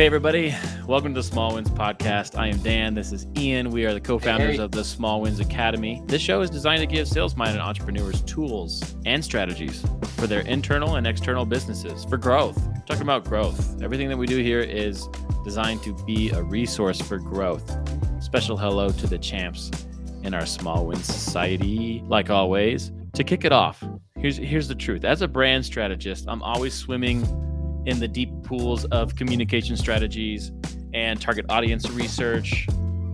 Hey, everybody. Welcome to the Small Wins Podcast. I am Dan. This is Ian. We are the co founders Hey. of the Small Wins Academy. This show is designed to give sales minded entrepreneurs tools and strategies for their internal and external businesses for growth. We're talking about growth. Everything that we do here is designed to be a resource for growth. Special hello to the champs in our Small Wins Society. Like always, to kick it off, here's, here's the truth. As a brand strategist, I'm always swimming in the deep pools of communication strategies and target audience research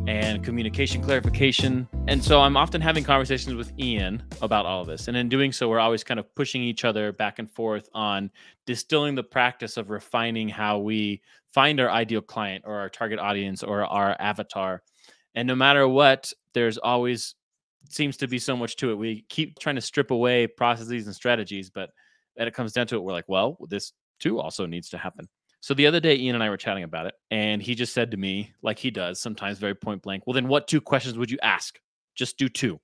and communication clarification. And so I'm often having conversations with Ian about all of this. And in doing so, we're always kind of pushing each other back and forth on distilling the practice of refining how we find our ideal client or our target audience or our avatar. And no matter what, there's always seems to be so much to it. We keep trying to strip away processes and strategies, but when it comes down to it, we're like, well, this too also needs to happen. So the other day, Ian and I were chatting about it, and he just said to me, like he does sometimes very point blank, well, then what two questions would you ask? Just do two.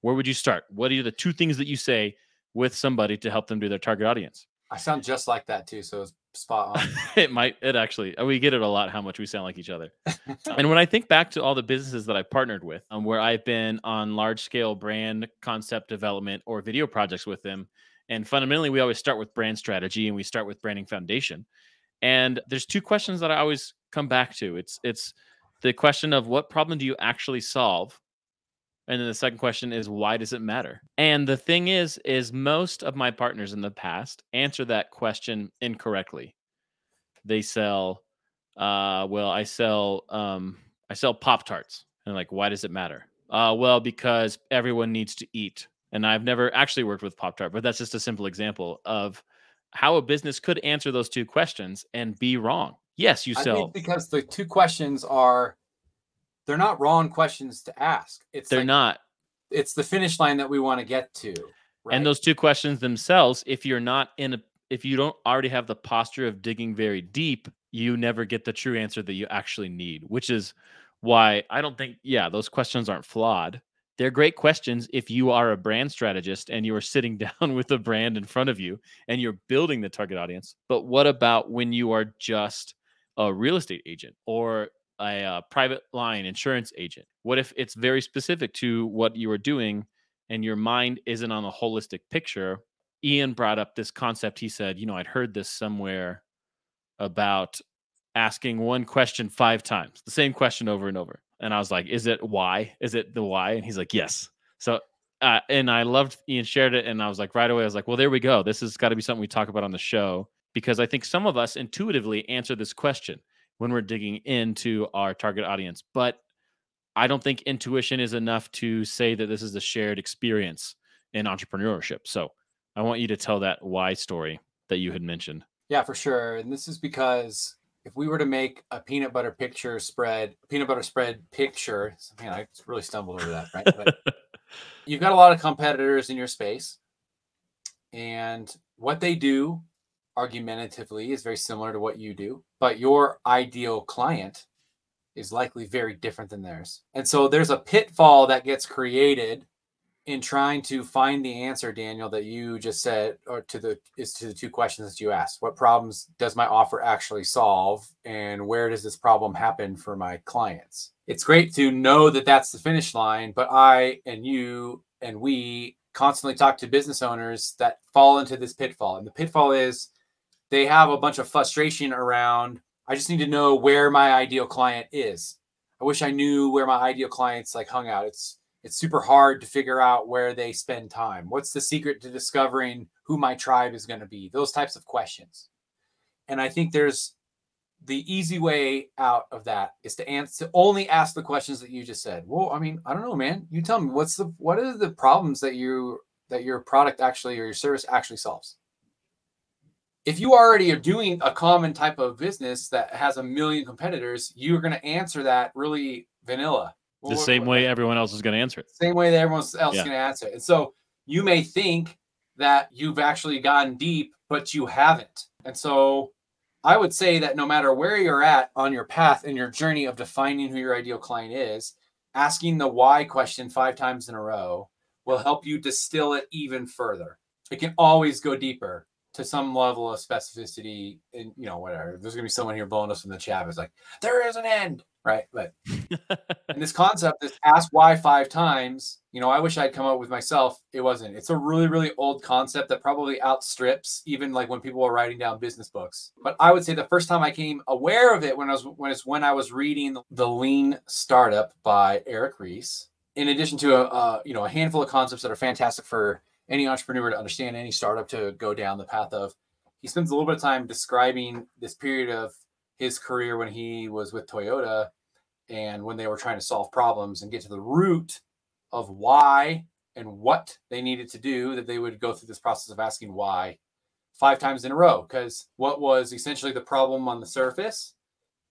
Where would you start? What are the two things that you say with somebody to help them do their target audience? I sound just like that too, so it's spot on. it might, it actually, we get it a lot how much we sound like each other. and when I think back to all the businesses that I've partnered with, um, where I've been on large scale brand concept development or video projects with them, and fundamentally, we always start with brand strategy and we start with branding foundation. And there's two questions that I always come back to. It's it's the question of what problem do you actually solve? And then the second question is why does it matter? And the thing is is most of my partners in the past answer that question incorrectly. They sell uh well, I sell um I sell Pop Tarts. And like, why does it matter? Uh well, because everyone needs to eat. And I've never actually worked with Pop Tart, but that's just a simple example of how a business could answer those two questions and be wrong. Yes, you I sell. because the two questions are they're not wrong questions to ask. It's They're like- not. it's the finish line that we want to get to. Right? And those two questions themselves, if you're not in a if you don't already have the posture of digging very deep, you never get the true answer that you actually need, which is why I don't think, yeah, those questions aren't flawed. They're great questions if you are a brand strategist and you are sitting down with a brand in front of you and you're building the target audience. But what about when you are just a real estate agent or a, uh private line insurance agent? What if it's very specific to what you are doing and your mind isn't on a holistic picture? Ian brought up this concept. He said, you know, I'd heard this somewhere about asking one question five times, the same question over and over. And I was like, is it why? Is it the why? And he's like, yes. So, uh, and I loved Ian shared it. And I was like, right away, I was like, well, there we go. This has got to be something we talk about on the show because I think some of us intuitively answer this question when we're digging into our target audience. But I don't think intuition is enough to say that this is a shared experience in entrepreneurship. So I want you to tell that why story that you had mentioned. yeah, for sure. And this is because if we were to make a peanut butter picture spread, peanut butter spread picture, man, I really stumbled over that, right? But you've got a lot of competitors in your space, and what they do argumentatively is very similar to what you do, but your ideal client is likely very different than theirs. And so there's a pitfall that gets created in trying to find the answer, Daniel, that you just said, or to the is to the two questions that you asked. What problems does my offer actually solve, and where does this problem happen for my clients? It's great to know that that's the finish line, but I and you and we constantly talk to business owners that fall into this pitfall, and the pitfall is they have a bunch of frustration around. I just need to know where my ideal client is. I wish I knew where my ideal clients like hung out. It's it's super hard to figure out where they spend time. What's the secret to discovering who my tribe is going to be? Those types of questions. And I think there's the easy way out of that is to answer only ask the questions that you just said. Well, I mean, I don't know, man. You tell me what's the what are the problems that you that your product actually or your service actually solves? If you already are doing a common type of business that has a million competitors, you're going to answer that really vanilla. The Well, same way everyone else is going to answer it. same way that everyone else Yeah. is going to answer it. And so you may think that you've actually gone deep, but you haven't. And so I would say that no matter where you're at on your path in your journey of defining who your ideal client is, asking the why question five times in a row will help you distill it even further. It can always go deeper to some level of specificity and you know whatever there's gonna be someone here blowing us in the chat it's like there is an end right but and this concept this ask why five times you know i wish i'd come up with myself it wasn't it's a really really old concept that probably outstrips even like when people were writing down business books but i would say the first time i came aware of it when i was when it's when i was reading the lean startup by eric ries in addition to a, a you know a handful of concepts that are fantastic for any entrepreneur to understand, any startup to go down the path of. He spends a little bit of time describing this period of his career when he was with Toyota and when they were trying to solve problems and get to the root of why and what they needed to do, that they would go through this process of asking why five times in a row. Because what was essentially the problem on the surface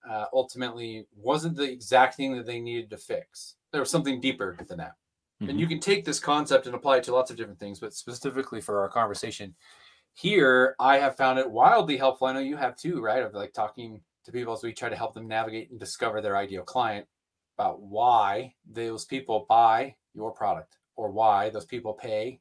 uh, ultimately wasn't the exact thing that they needed to fix. There was something deeper than that. Mm-hmm. And you can take this concept and apply it to lots of different things, but specifically for our conversation here, I have found it wildly helpful. I know you have too, right? Of like talking to people as we try to help them navigate and discover their ideal client about why those people buy your product or why those people pay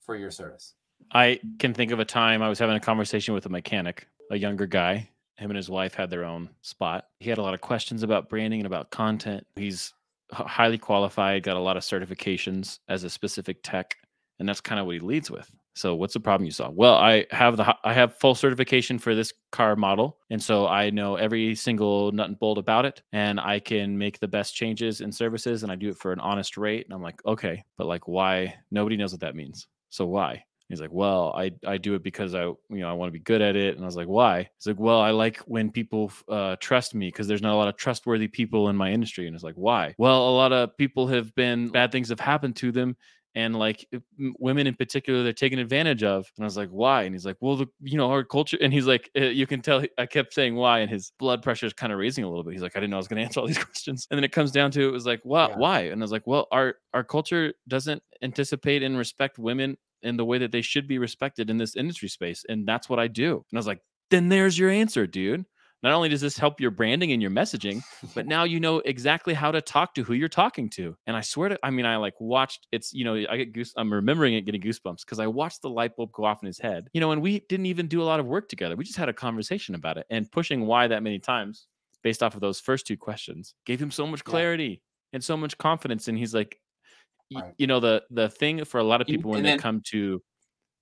for your service. I can think of a time I was having a conversation with a mechanic, a younger guy. Him and his wife had their own spot. He had a lot of questions about branding and about content. He's highly qualified, got a lot of certifications as a specific tech, and that's kind of what he leads with. So, what's the problem you saw? Well, I have the I have full certification for this car model, and so I know every single nut and bolt about it, and I can make the best changes and services, and I do it for an honest rate. And I'm like, okay, but like, why? Nobody knows what that means. So why? He's like, well, I, I do it because I, you know, I want to be good at it. And I was like, why? He's like, well, I like when people uh, trust me because there's not a lot of trustworthy people in my industry. And it's like, why? Well, a lot of people have been bad things have happened to them. And like women in particular, they're taken advantage of. And I was like, why? And he's like, well, the, you know, our culture. And he's like, uh, you can tell. I kept saying why, and his blood pressure is kind of raising a little bit. He's like, I didn't know I was going to answer all these questions. And then it comes down to it was like, well, yeah. why? And I was like, well, our our culture doesn't anticipate and respect women in the way that they should be respected in this industry space. And that's what I do. And I was like, then there's your answer, dude. Not only does this help your branding and your messaging, but now you know exactly how to talk to who you're talking to. And I swear to, I mean, I like watched it's, you know, I get goose, I'm remembering it getting goosebumps because I watched the light bulb go off in his head, you know, and we didn't even do a lot of work together. We just had a conversation about it and pushing why that many times based off of those first two questions gave him so much clarity yeah. and so much confidence. And he's like, right. you know the the thing for a lot of people when and they then, come to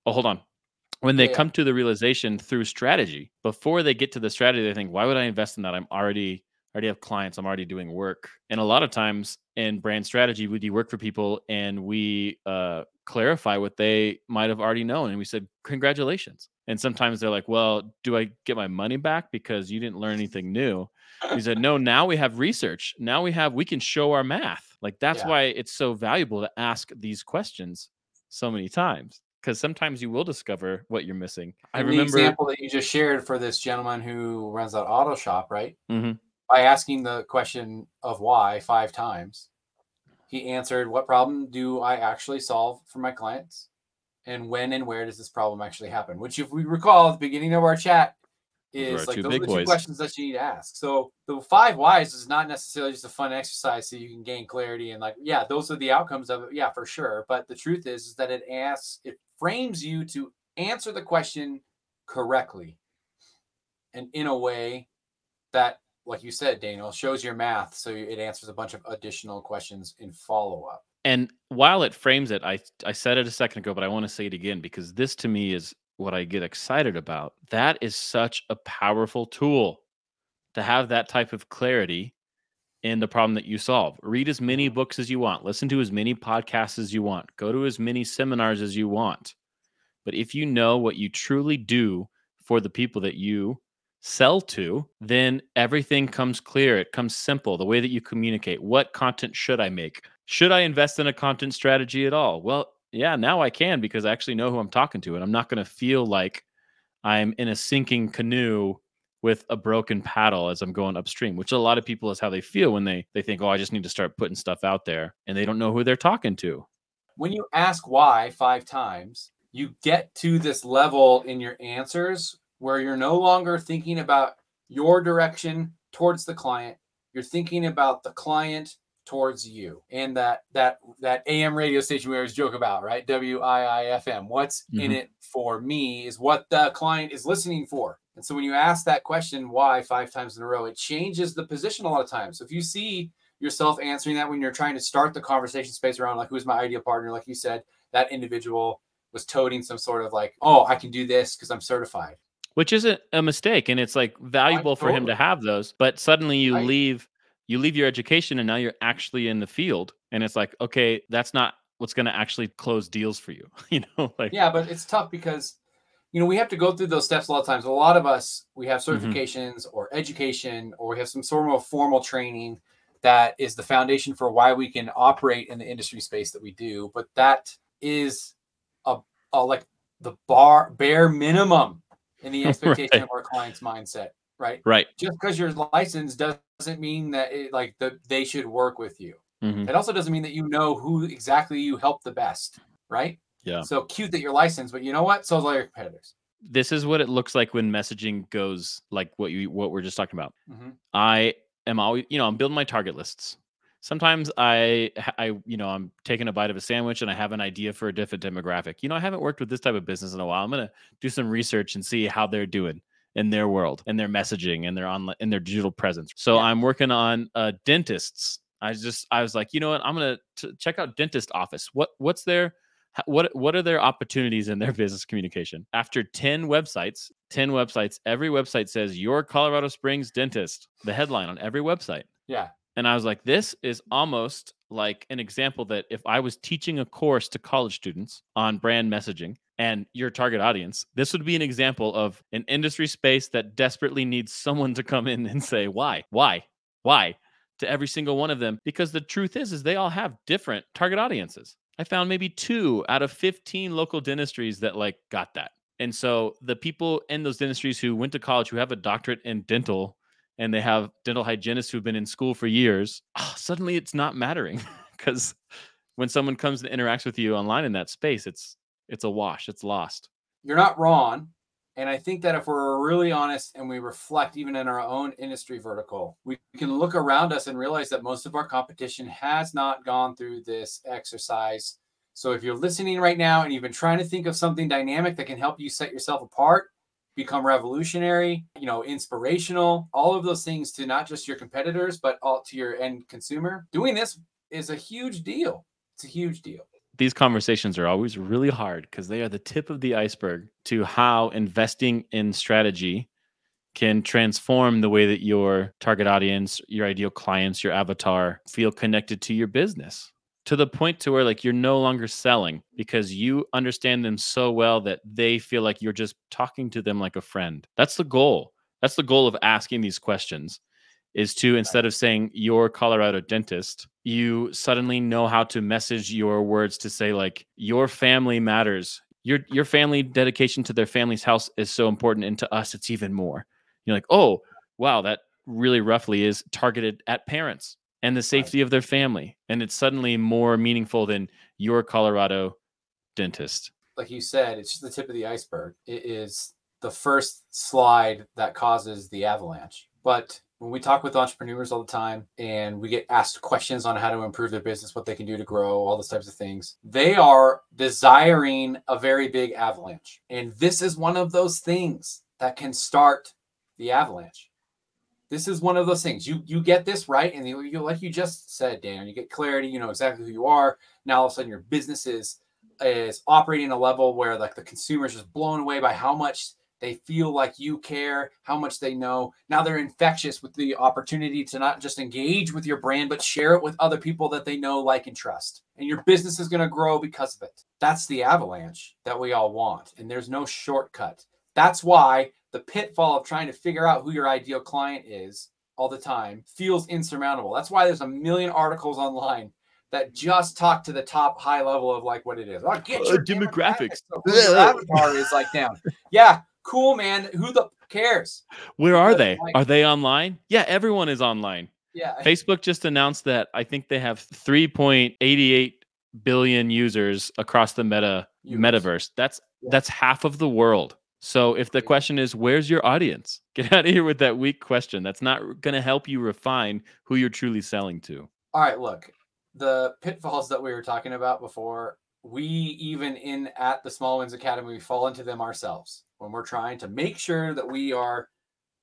oh hold on when they yeah, come to the realization through strategy before they get to the strategy they think why would i invest in that? I'm already already have clients. I'm already doing work. And a lot of times in brand strategy we do work for people and we uh, clarify what they might have already known and we said congratulations. And sometimes they're like well do i get my money back because you didn't learn anything new? He said no now we have research. Now we have we can show our math. Like that's yeah. why it's so valuable to ask these questions so many times because sometimes you will discover what you're missing. And I remember the example that you just shared for this gentleman who runs that auto shop, right? Mm-hmm. By asking the question of why five times, he answered, "What problem do I actually solve for my clients?" And when and where does this problem actually happen? Which, if we recall at the beginning of our chat, is like those are the two questions that you need to ask. So the five whys is not necessarily just a fun exercise so you can gain clarity and like, yeah, those are the outcomes of it. Yeah, for sure. But the truth is, is that it asks, it frames you to answer the question correctly and in a way that, like you said, Daniel, shows your math. So it answers a bunch of additional questions in follow up. And while it frames it, I I said it a second ago, but I want to say it again because this to me is what I get excited about. That is such a powerful tool to have that type of clarity in the problem that you solve. Read as many books as you want, listen to as many podcasts as you want, go to as many seminars as you want. But if you know what you truly do for the people that you sell to, then everything comes clear. It comes simple. The way that you communicate. What content should I make? Should I invest in a content strategy at all? Well, yeah, now I can because I actually know who I'm talking to, and I'm not going to feel like I'm in a sinking canoe with a broken paddle as I'm going upstream, which a lot of people is how they feel when they they think, "Oh, I just need to start putting stuff out there," and they don't know who they're talking to. When you ask why 5 times, you get to this level in your answers where you're no longer thinking about your direction towards the client. You're thinking about the client towards you and that that that am radio station we always joke about right w-i-i-f-m what's mm-hmm. in it for me is what the client is listening for and so when you ask that question why five times in a row it changes the position a lot of times. So if you see yourself answering that when you're trying to start the conversation space around like who's my ideal partner? Like you said that individual was toting some sort of like oh i can do this because i'm certified. Which isn't a mistake and it's like valuable for him to have those but suddenly you leave you leave your education and now you're actually in the field and it's like okay that's not what's going to actually close deals for you you know like yeah but it's tough because you know we have to go through those steps a lot of times a lot of us we have mm-hmm. certifications mm-hmm. or education or we have some sort of formal training that is the foundation for why we can operate in the industry space that we do but that is a, a like the bar bare minimum in the expectation right. of our client's mindset right? Right. Just because you're licensed doesn't mean that it, like the, they should work with you. Mm-hmm. It also doesn't mean that you know who exactly you help the best, right? Yeah. So cute that you're licensed, but you know what? So is all your competitors. This is what it looks like when messaging goes like what you what we're just talking about. Mm-hmm. I am always, you know, I'm building my target lists. Sometimes I, I, you know, I'm taking a bite of a sandwich and I have an idea for a different demographic. You know, I haven't worked with this type of business in a while. I'm gonna do some research and see how they're doing in their world and their messaging and their online in their digital presence. So yeah. I'm working on uh, dentists. I just I was like, you know what? I'm gonna t- check out dentist office. What what's their what what are their opportunities in their business communication? After 10 websites, 10 websites, every website says your Colorado Springs dentist, the headline on every website. Yeah. And I was like, this is almost like an example that if I was teaching a course to college students on brand messaging, and your target audience, this would be an example of an industry space that desperately needs someone to come in and say, why, why, why to every single one of them. Because the truth is, is they all have different target audiences. I found maybe two out of 15 local dentistries that like got that. And so the people in those dentistries who went to college, who have a doctorate in dental, and they have dental hygienists who've been in school for years, oh, suddenly it's not mattering because when someone comes and interacts with you online in that space, it's it's a wash. It's lost. You're not wrong. And I think that if we're really honest and we reflect even in our own industry vertical, we can look around us and realize that most of our competition has not gone through this exercise. So if you're listening right now and you've been trying to think of something dynamic that can help you set yourself apart, become revolutionary, you know, inspirational, all of those things to not just your competitors, but all to your end consumer, doing this is a huge deal. It's a huge deal these conversations are always really hard because they are the tip of the iceberg to how investing in strategy can transform the way that your target audience, your ideal clients, your avatar feel connected to your business to the point to where like you're no longer selling because you understand them so well that they feel like you're just talking to them like a friend. That's the goal. That's the goal of asking these questions is to instead of saying your Colorado dentist, you suddenly know how to message your words to say like your family matters. Your your family dedication to their family's house is so important and to us it's even more. You're like, "Oh, wow, that really roughly is targeted at parents and the safety of their family." And it's suddenly more meaningful than your Colorado dentist. Like you said, it's just the tip of the iceberg. It is the first slide that causes the avalanche. But when we talk with entrepreneurs all the time and we get asked questions on how to improve their business, what they can do to grow, all those types of things, they are desiring a very big avalanche. And this is one of those things that can start the avalanche. This is one of those things. You you get this right, and you, you like you just said, Dan, you get clarity. You know exactly who you are. Now all of a sudden, your business is is operating a level where like the consumer is just blown away by how much they feel like you care, how much they know. Now they're infectious with the opportunity to not just engage with your brand, but share it with other people that they know, like, and trust. And your business is going to grow because of it. That's the avalanche that we all want. And there's no shortcut. That's why the pitfall of trying to figure out who your ideal client is all the time feels insurmountable. That's why there's a million articles online that just talk to the top high level of like what it is. Oh, get uh, your demographics. demographics. So avatar is like down. Yeah, cool, man. Who the cares? Where are they? Like, are they online? Yeah, everyone is online. Yeah. Facebook just announced that I think they have 3.88 billion users across the meta users. metaverse. That's yeah. that's half of the world. So if the question is where's your audience? Get out of here with that weak question. That's not going to help you refine who you're truly selling to. All right, look, the pitfalls that we were talking about before, we even in at the Small Wins Academy, we fall into them ourselves when we're trying to make sure that we are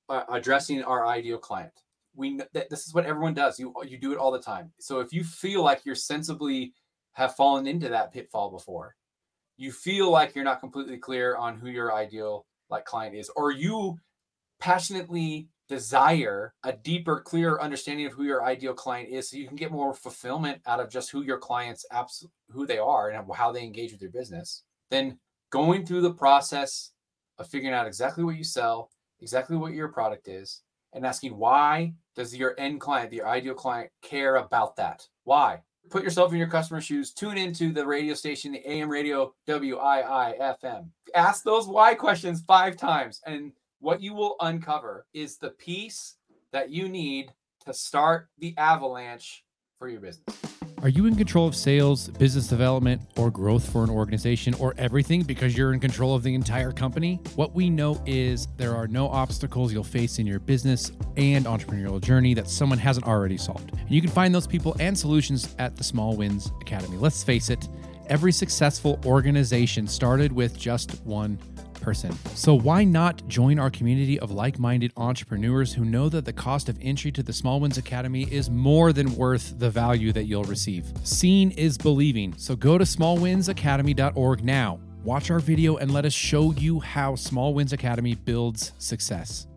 uh, addressing our ideal client. We that this is what everyone does. You you do it all the time. So if you feel like you're sensibly have fallen into that pitfall before, you feel like you're not completely clear on who your ideal like client is, or you passionately desire a deeper, clearer understanding of who your ideal client is, so you can get more fulfillment out of just who your clients abs- who they are and how they engage with your business. Then going through the process of figuring out exactly what you sell, exactly what your product is, and asking why does your end client, your ideal client, care about that? Why? Put yourself in your customer's shoes. Tune into the radio station, the AM radio WIIFM. Ask those why questions five times, and what you will uncover is the piece that you need to start the avalanche for your business. Are you in control of sales, business development, or growth for an organization, or everything because you're in control of the entire company? What we know is there are no obstacles you'll face in your business and entrepreneurial journey that someone hasn't already solved. And you can find those people and solutions at the Small Wins Academy. Let's face it, every successful organization started with just one person. So why not join our community of like minded entrepreneurs who know that the cost of entry to the Small Wins Academy is more than worth the value that you'll receive? Seeing is believing. So go to smallwinsacademy.org now. Watch our video and let us show you how Small Wins Academy builds success.